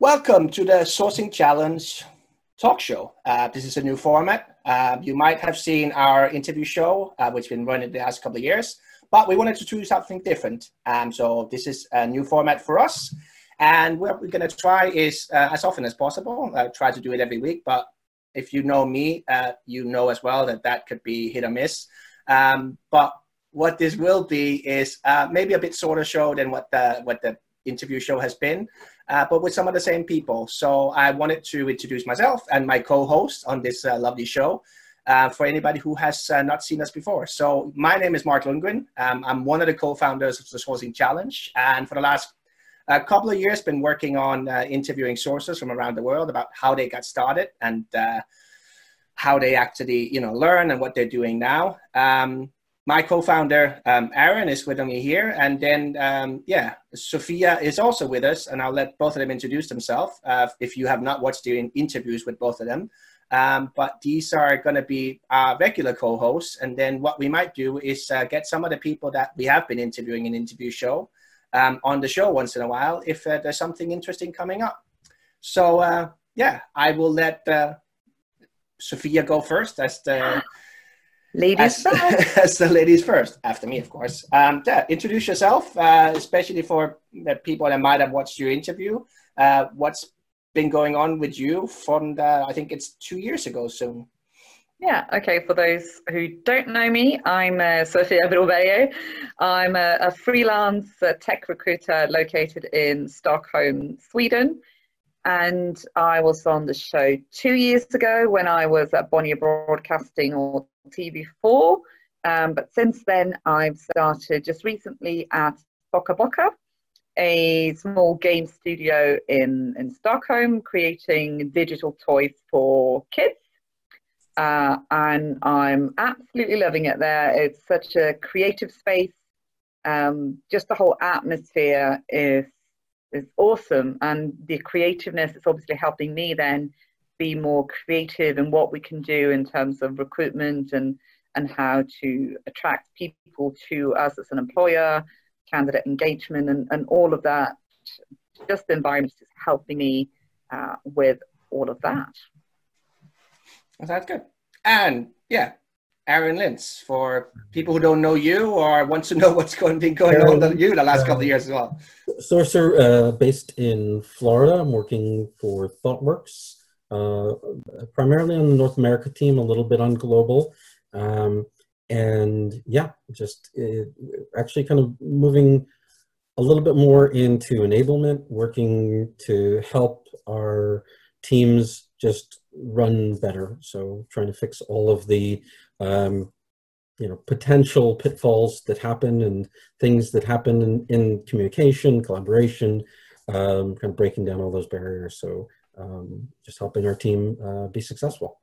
Welcome to the Sourcing Challenge talk show. Uh, this is a new format. Uh, you might have seen our interview show, uh, which has been running the last couple of years, but we wanted to do something different. Um, so this is a new format for us. And what we're going to try is, uh, as often as possible, uh, try to do it every week. But if you know me, uh, you know as well that that could be hit or miss. Um, but what this will be is maybe a bit shorter show than what the what the interview show has been uh, but with some of the same people. So I wanted to introduce myself and my co-host on this uh, lovely show. Uh, for anybody who has uh, not seen us before. So my name is Mark Lundgren. Um, I'm one of the co-founders of the Sourcing Challenge, and for the last uh, couple of years, been working on uh, interviewing sources from around the world about how they got started and how they actually, you know, learn and what they're doing now. Um, my co-founder um, Aaron is with me here, and then um, yeah, Sofia is also with us, and I'll let both of them introduce themselves uh, if you have not watched the interviews with both of them. Um, but these are going to be our regular co-hosts, and then what we might do is uh, get some of the people that we have been interviewing in interview show um, on the show once in a while if uh, there's something interesting coming up. So uh, yeah, I will let uh, Sofia go first as the Ladies as, first. as the ladies first, after me, of course. Um, yeah, introduce yourself, uh, especially for the people that might have watched your interview. Uh, what's been going on with you from the, I think it's two years ago soon. Yeah, okay. For those who don't know me, I'm uh, Sofia Broberger. I'm a, a freelance uh, tech recruiter located in Stockholm, Sweden. And I was on the show two years ago when I was at Bonnier Broadcasting or TV4. Um, but since then, I've started just recently at Toca Boca, a small game studio in, in Stockholm, creating digital toys for kids. Uh, and I'm absolutely loving it there. It's such a creative space. Um, just the whole atmosphere is is awesome, and the creativeness is obviously helping me then be more creative in what we can do in terms of recruitment and and how to attract people to us as an employer, candidate engagement, and, and all of that. Just the environment is helping me uh, with all of that. That's good. And yeah, Aaron Lintz, for people who don't know you or want to know what's going been going Aaron, on with you the last uh, couple of years as well. Sourcer uh, based in Florida. I'm working for ThoughtWorks uh, primarily on the North America team, a little bit on global. Um, and yeah, just it, actually kind of moving a little bit more into enablement, working to help our teams just run better. So trying to fix all of the um, you know potential pitfalls that happen and things that happen in, in communication, collaboration, um, kind of breaking down all those barriers. So um, just helping our team uh, be successful.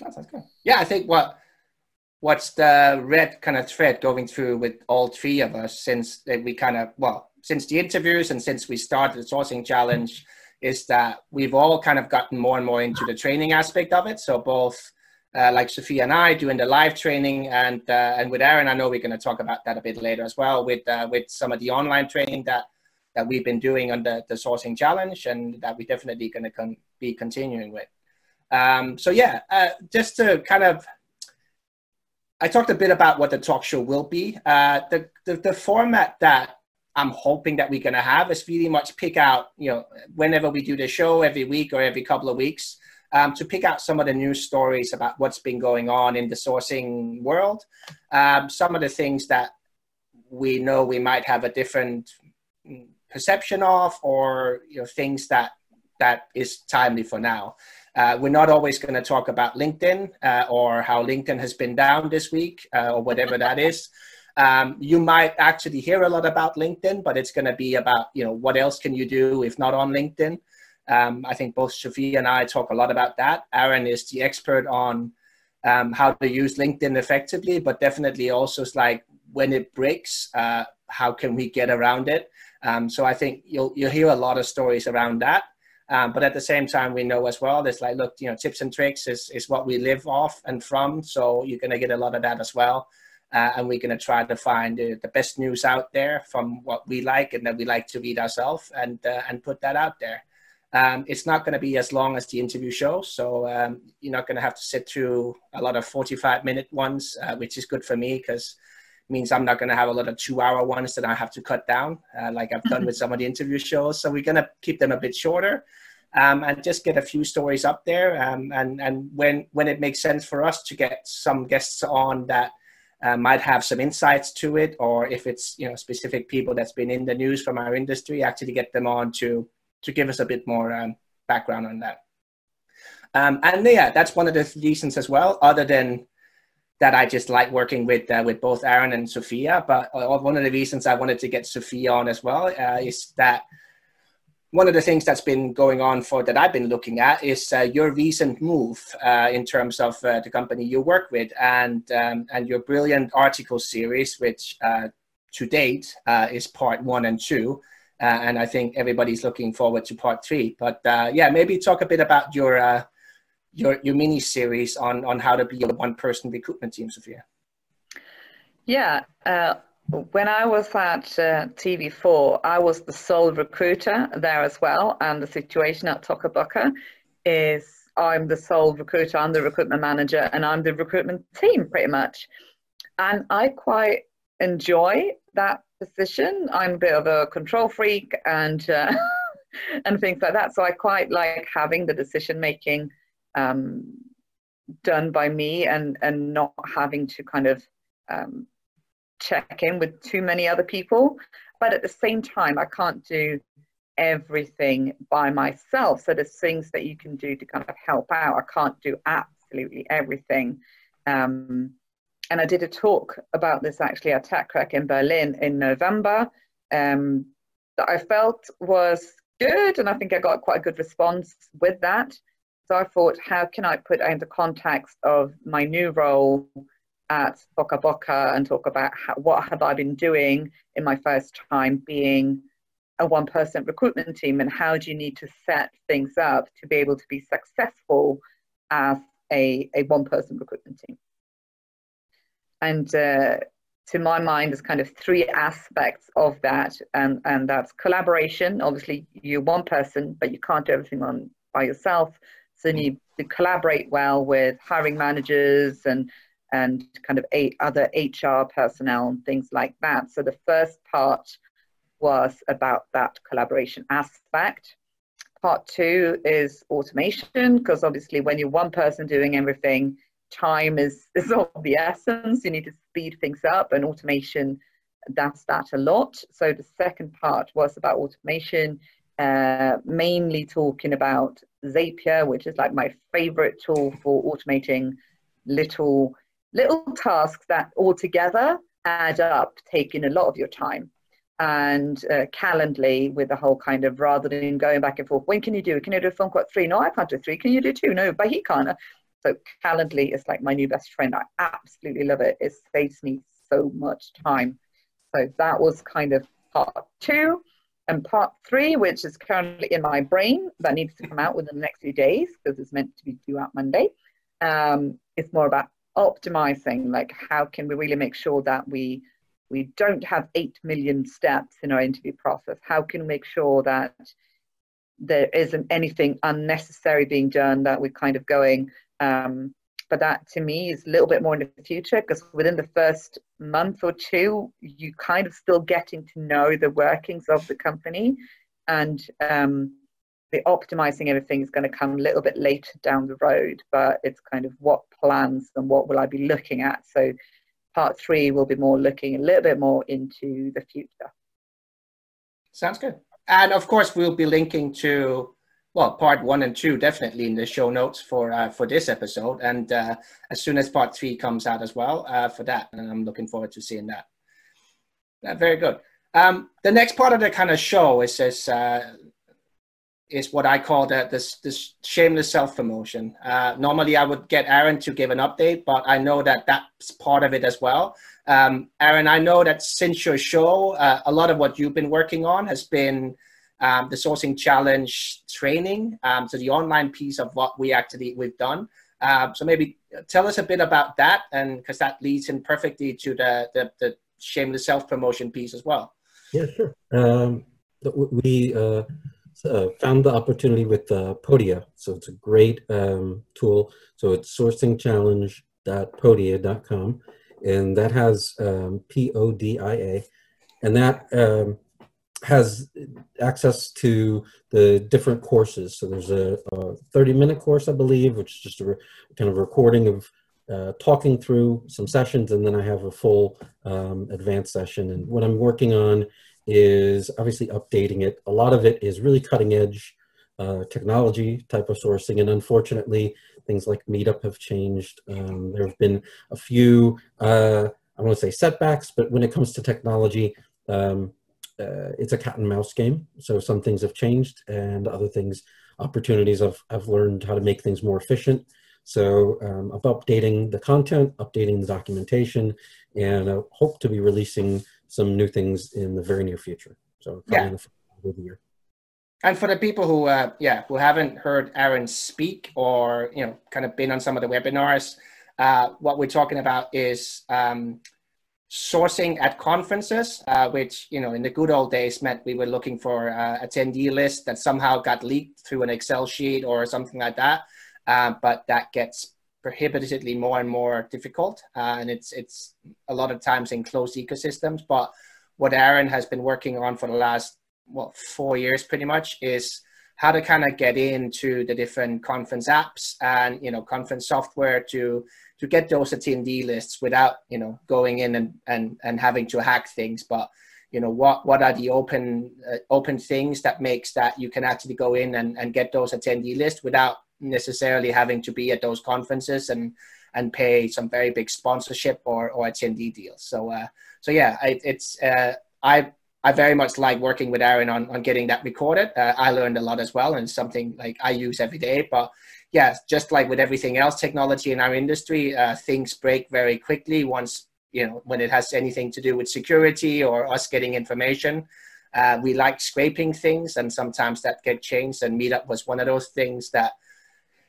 That sounds good. Yeah, I think what what's the red kind of thread going through with all three of us since we kind of well since the interviews and since we started the sourcing challenge is that we've all kind of gotten more and more into the training aspect of it. So both uh, like Sofia and I doing the live training, and uh, and with Aaron, I know we're going to talk about that a bit later as well with uh, with some of the online training that that we've been doing on the, the sourcing challenge and that we're definitely going to con- be continuing with. Um, so yeah, uh, just to kind of, I talked a bit about what the talk show will be. Uh, the, the, the format that I'm hoping that we're going to have is really much pick out, you know, whenever we do the show every week or every couple of weeks, um, to pick out some of the news stories about what's been going on in the sourcing world. Um, some of the things that we know we might have a different perception of or you know things that that is timely for now. Uh, we're not always going to talk about LinkedIn uh, or how LinkedIn has been down this week uh, or whatever that is. Um, you might actually hear a lot about LinkedIn, but it's going to be about you know what else can you do if not on LinkedIn. Um, I think both Sofia and I talk a lot about that. Aaron is the expert on um, how to use LinkedIn effectively, but definitely also it's like when it breaks, uh, how can we get around it? Um, so I think you'll you'll hear a lot of stories around that. Um, but at the same time, we know as well, it's like, look, you know, tips and tricks is, is what we live off and from. So you're going to get a lot of that as well. Uh, and we're going to try to find the best news out there from what we like and that we like to read ourselves and, uh, and put that out there. Um, it's not going to be as long as the interview show, so um, you're not going to have to sit through a lot of 45 minute ones, uh, which is good for me because means I'm not going to have a lot of two hour ones that I have to cut down, uh, like I've done with some of the interview shows. So we're going to keep them a bit shorter. Um, and just get a few stories up there. Um, and and when when it makes sense for us to get some guests on that uh, might have some insights to it, or if it's you know specific people that's been in the news from our industry, actually get them on to to give us a bit more um, background on that. Um, and yeah, that's one of the reasons as well, other than that I just like working with uh, with both Aaron and Sofia. But uh, one of the reasons I wanted to get Sofia on as well uh, is that one of the things that's been going on for that I've been looking at is uh, your recent move uh, in terms of uh, the company you work with and um, and your brilliant article series, which to date is part one and two. And I think everybody's looking forward to part three. But yeah, maybe talk a bit about your your your mini series on on how to be a one person recruitment team, Sofia. Yeah, uh, when I was at uh, TV4, I was the sole recruiter there as well, and the situation at Toca Boca is I'm the sole recruiter, I'm the recruitment manager, and I'm the recruitment team pretty much. And I quite enjoy that position. I'm a bit of a control freak and uh, and things like that. So I quite like having the decision making um, done by me and and not having to kind of um, check in with too many other people. But at the same time, I can't do everything by myself. So there's things that you can do to kind of help out. I can't do absolutely everything. Um, and I did a talk about this actually at TechRec in Berlin in November um, that I felt was good, and I think I got quite a good response with that. So I thought, how can I put into context of my new role at Toca Boca and talk about how, what have I been doing in my first time being a one-person recruitment team, and how do you need to set things up to be able to be successful as a, a one-person recruitment team. And uh, to my mind, there's kind of three aspects of that, and, and that's collaboration. Obviously, you're one person, but you can't do everything on by yourself. So you collaborate well with hiring managers and and kind of other HR personnel and things like that. So the first part was about that collaboration aspect. Part two is automation, because obviously when you're one person doing everything, time is, is of the essence. You need to speed things up, and automation does that a lot. So the second part was about automation, uh, mainly talking about Zapier, which is like my favorite tool for automating little little tasks that altogether add up, taking a lot of your time. And uh, Calendly with the whole kind of rather than going back and forth, when can you do it? Can you do a phone call at three? No, I can't do three. Can you do two? No, but he can't. So Calendly is like my new best friend. I absolutely love it. It saves me so much time. So that was kind of part two. And part three, which is currently in my brain, that needs to come out within the next few days because it's meant to be due out Monday. Um, it's more about optimizing, like how can we really make sure that we we don't have eight million steps in our interview process. How can we make sure that there isn't anything unnecessary being done that we're kind of going um, but that to me is a little bit more in the future because within the first month or two, you kind of still getting to know the workings of the company and um, the optimizing everything is going to come a little bit later down the road, but it's kind of what plans and what will I be looking at. So part three will be more looking a little bit more into the future. Sounds good. And of course, we'll be linking to well, part one and two definitely in the show notes for uh, for this episode, and uh, as soon as part three comes out as well uh, for that, and I'm looking forward to seeing that. Uh, very good. Um, the next part of the kind of show is this uh, is what I call the, this this shameless self promotion. Uh, normally, I would get Aaron to give an update, but I know that that's part of it as well. Um, Aaron, I know that since your show, a lot of what you've been working on has been um, the sourcing challenge training, um, so the online piece of what we actually we've done. Uh, so maybe tell us a bit about that, and because that leads in perfectly to the the, the shameless self promotion piece as well. Yeah, sure. Um, we uh, uh, found the opportunity with uh, Podia. So it's a great um, tool. So it's sourcingchallenge.podia.com. And that has um, P O D I A. And that has access to the different courses. So there's a, a 30 minute course, I believe, which is just a re- kind of recording of uh, talking through some sessions. And then I have a full um, advanced session. And what I'm working on is obviously updating it. A lot of it is really cutting edge uh, technology type of sourcing. And unfortunately, things like Meetup have changed. Um, there have been a few, uh, I want to say setbacks, but when it comes to technology, um, uh, it's a cat and mouse game. So some things have changed and other things, opportunities I've, I've learned how to make things more efficient. So um, I'm updating the content, updating the documentation, and I hope to be releasing some new things in the very near future. So Yeah. in the the year. And for the people who, uh, yeah, who haven't heard Aaron speak or you know, kind of been on some of the webinars, uh, what we're talking about is um, sourcing at conferences, uh, which you know, in the good old days meant we were looking for uh, attendee list that somehow got leaked through an Excel sheet or something like that. Uh, but that gets prohibitively more and more difficult, uh, and it's it's a lot of times in closed ecosystems. But what Aaron has been working on for the last well four years pretty much is how to kind of get into the different conference apps and you know conference software to to get those attendee lists without you know going in and and, and having to hack things. But you know what what are the open uh, open things that makes that you can actually go in and, and get those attendee lists without necessarily having to be at those conferences and and pay some very big sponsorship or, or attendee deals? So uh, so yeah I, it's uh, I I very much like working with Aaron on, on getting that recorded. Uh, I learned a lot as well, and something like I use every day. But yeah, just like with everything else, technology in our industry, uh, things break very quickly once you know when it has anything to do with security or us getting information. Uh, we like scraping things, and sometimes that get changed. And Meetup was one of those things that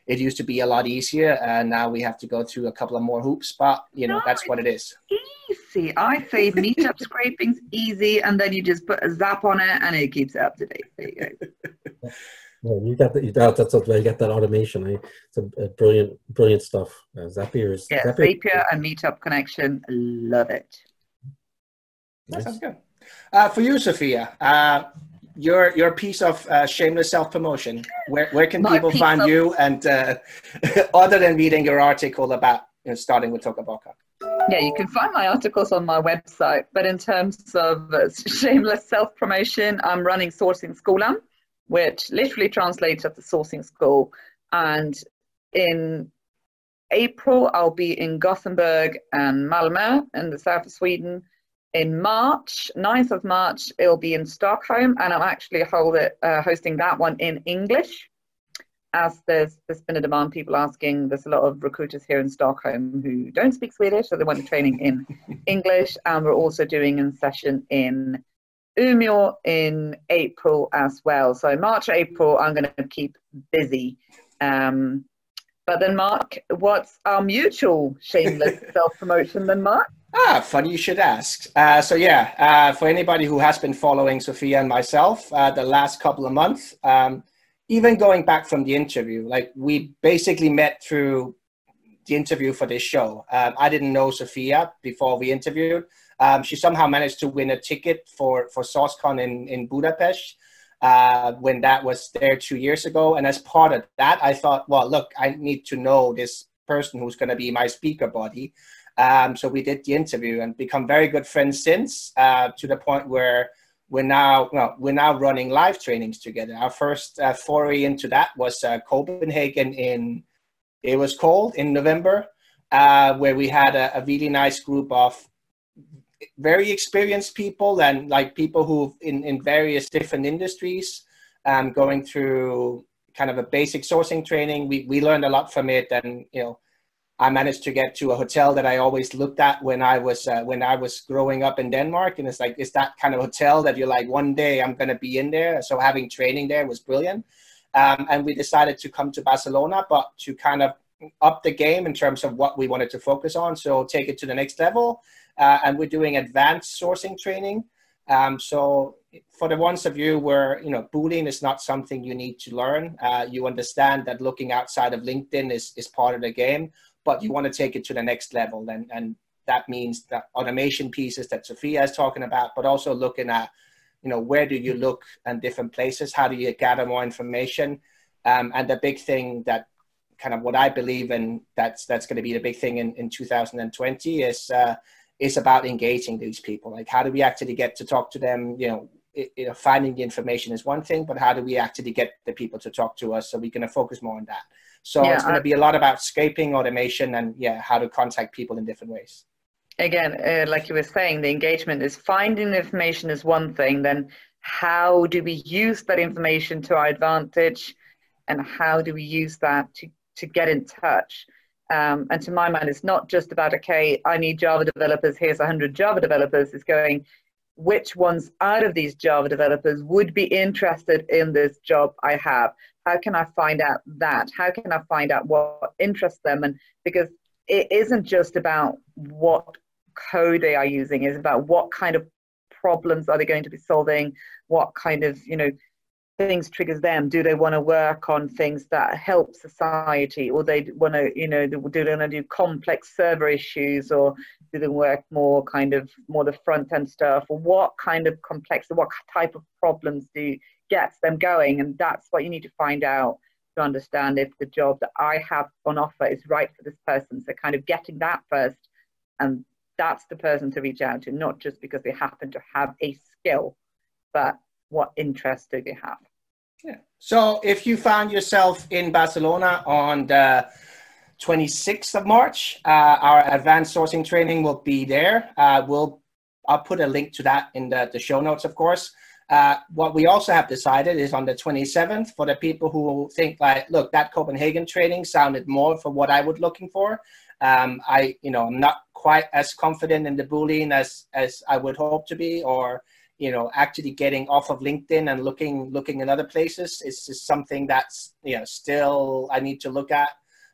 it used to be a lot easier, and now we have to go through a couple of more hoops. But you know No, that's what it is. Easy. I say meetup scraping's easy, and then you just put a zap on it, and it keeps it up to date. There you go. Yeah, you got that. You got that's what you got that automation. I, it's a, a brilliant, brilliant stuff. Uh, Zapier is Yeah, Zapier- Zapier and Meetup connection, love it. That sounds good. Uh, for you, Sofia, uh, your your piece of uh, shameless self promotion. Where where can My people find of- you? And uh, other than reading your article about you know, starting with Toca Boca. Yeah, you can find my articles on my website. But in terms of uh, shameless self promotion, I'm running Sourcing Skolan, which literally translates as the Sourcing School. And in April, I'll be in Gothenburg and Malmö in the south of Sweden. In March, 9th of March, it'll be in Stockholm, and I'm actually hold it, uh, hosting that one in English. As there's, there's been a demand, people asking, there's a lot of recruiters here in Stockholm who don't speak Swedish, so they want the training in English. And we're also doing a session in Umeå in April as well. So March, April, I'm going to keep busy. Um, but then, Mark, what's our mutual shameless self promotion then, Mark? Ah, funny you should ask. Uh, so yeah, uh, for anybody who has been following Sofia and myself uh, the last couple of months, um, even going back from the interview, like we basically met through the interview for this show. Um, I didn't know Sofia before we interviewed. Um, she somehow managed to win a ticket for for SourceCon in in Budapest uh, when that was there two years ago. And as part of that, I thought, well, look, I need to know this person who's going to be my speaker body. Um, so we did the interview and become very good friends since, uh, to the point where we're now well, we're now running live trainings together. Our first uh, foray into that was uh, Copenhagen in it was cold in November, uh, where we had a, a really nice group of very experienced people and like people who in, in various different industries um, going through kind of a basic sourcing training. We, we learned a lot from it and, you know, I managed to get to a hotel that I always looked at when I was uh, when I was growing up in Denmark, and it's like it's that kind of hotel that you're like one day I'm to be in there. So having training there was brilliant, um, and we decided to come to Barcelona, but to kind of up the game in terms of what we wanted to focus on. So take it to the next level, uh, and we're doing advanced sourcing training. Um, so for the ones of you where you know boolean is not something you need to learn uh, you understand that looking outside of linkedin is, is part of the game but you want to take it to the next level. And, and that means the automation pieces that sofia is talking about but also looking at you know where do you look and different places? How do you gather more information? Um, and the big thing that kind of what i believe in that's that's going to be the big thing in, in 2020 is uh, is about engaging these people. Like, how do we actually get to talk to them? You know, it, you know, finding the information is one thing, but how do we actually get the people to talk to us? So we're going to focus more on that. So yeah, it's going to be a lot about scraping, automation, and yeah, how to contact people in different ways. Again, uh, like you were saying, the engagement is finding the information is one thing. Then, how do we use that information to our advantage, and how do we use that to to get in touch? Um, and to my mind, it's not just about, okay, I need Java developers, here's 100 Java developers. It's going, which ones out of these Java developers would be interested in this job I have? How can I find out that? How can I find out what interests them? And because it isn't just about what code they are using, it's about what kind of problems are they going to be solving, what kind of, you know, things triggers them do they want to work on things that help society or they want to you know do they want to do complex server issues or do they work more kind of more the front end stuff? Or what kind of complex what type of problems do gets them going? And that's what you need to find out to understand if the job that i have on offer is right for this person. So kind of getting that first and that's the person to reach out to not just because they happen to have a skill but what interest do they have? Yeah. So if you found yourself in Barcelona on the 26th of March, uh, our advanced sourcing training will be there. Uh, we'll I'll put a link to that in the, the show notes, of course. Uh, what we also have decided is on the 27th for the people who think like, look, that Copenhagen training sounded more for what I was looking for. Um, I, you know, I'm not quite as confident in the Boolean as as I would hope to be, or you know actually getting off of linkedin and looking looking in other places is just something that's you know still i need to look at.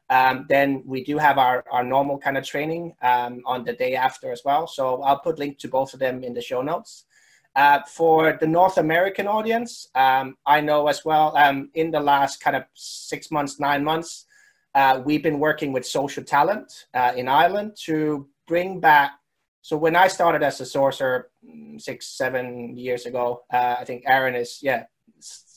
Um, then we do have our, our normal kind of training um, on the day after as well. So i'll put link to both of them in the show notes. Uh, for the north american audience um, i know as well um, in the last kind of six months nine months uh, we've been working with social talent uh, in ireland to bring back so when I started as a sourcer mm, six, seven years ago, uh, I think Aaron is, yeah,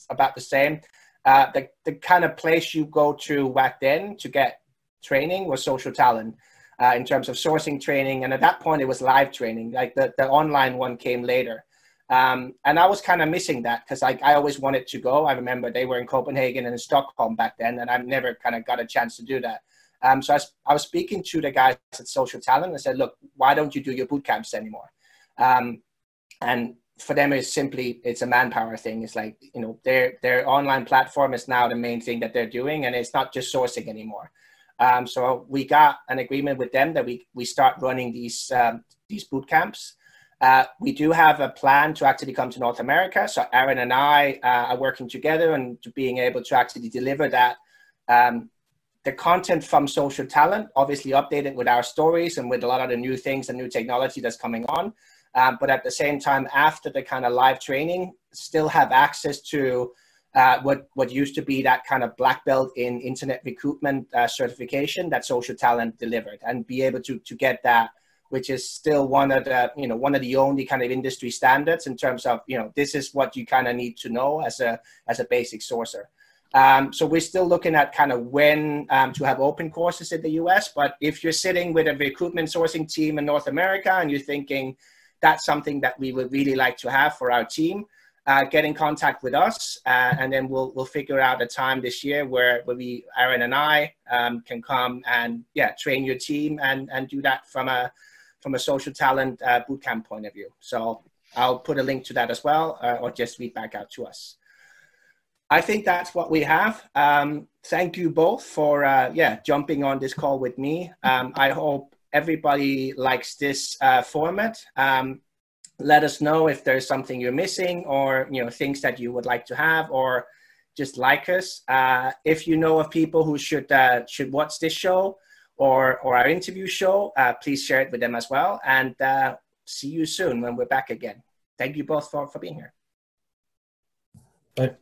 about the same. Uh, the, the kind of place you go to back then to get training was social talent uh, in terms of sourcing training. And at that point, it was live training. Like the, the online one came later. Um, and I was kind of missing that because I, I always wanted to go. I remember they were in Copenhagen and in Stockholm back then, and I've never kind of got a chance to do that. Um, so I was, I was, speaking to the guys at Social Talent and I said, look, why don't you do your boot camps anymore? Um, and for them, it's simply it's a manpower thing. It's like you know their their online platform is now the main thing that they're doing, and it's not just sourcing anymore. Um, so we got an agreement with them that we we start running these um, these boot camps. Uh, we do have a plan to actually come to North America. So Aaron and I uh, are working together and being able to actually deliver that um, the content from social talent obviously updated with our stories and with a lot of the new things and new technology that's coming on. Um, but at the same time after the kind of live training still have access to uh, what what used to be that kind of black belt in internet recruitment uh, certification that social talent delivered and be able to to get that which is still one of the you know one of the only kind of industry standards in terms of you know this is what you kind of need to know as a as a basic sourcer um, so we're still looking at kind of when um, to have open courses in the US. But if you're sitting with a recruitment sourcing team in North America and you're thinking that's something that we would really like to have for our team, uh, get in contact with us, uh, and then we'll we'll figure out a time this year where, where we Aaron and I um, can come and yeah train your team and and do that from a from a social talent uh, bootcamp point of view. So I'll put a link to that as well, uh, or just read back out to us. I think that's what we have. Um, thank you both for uh, yeah jumping on this call with me. Um, I hope everybody likes this uh, format. Um, let us know if there's something you're missing or you know things that you would like to have or just like us. Uh, if you know of people who should uh, should watch this show or or our interview show, uh, please share it with them as well. And uh, see you soon when we're back again. Thank you both for, for being here. Bye.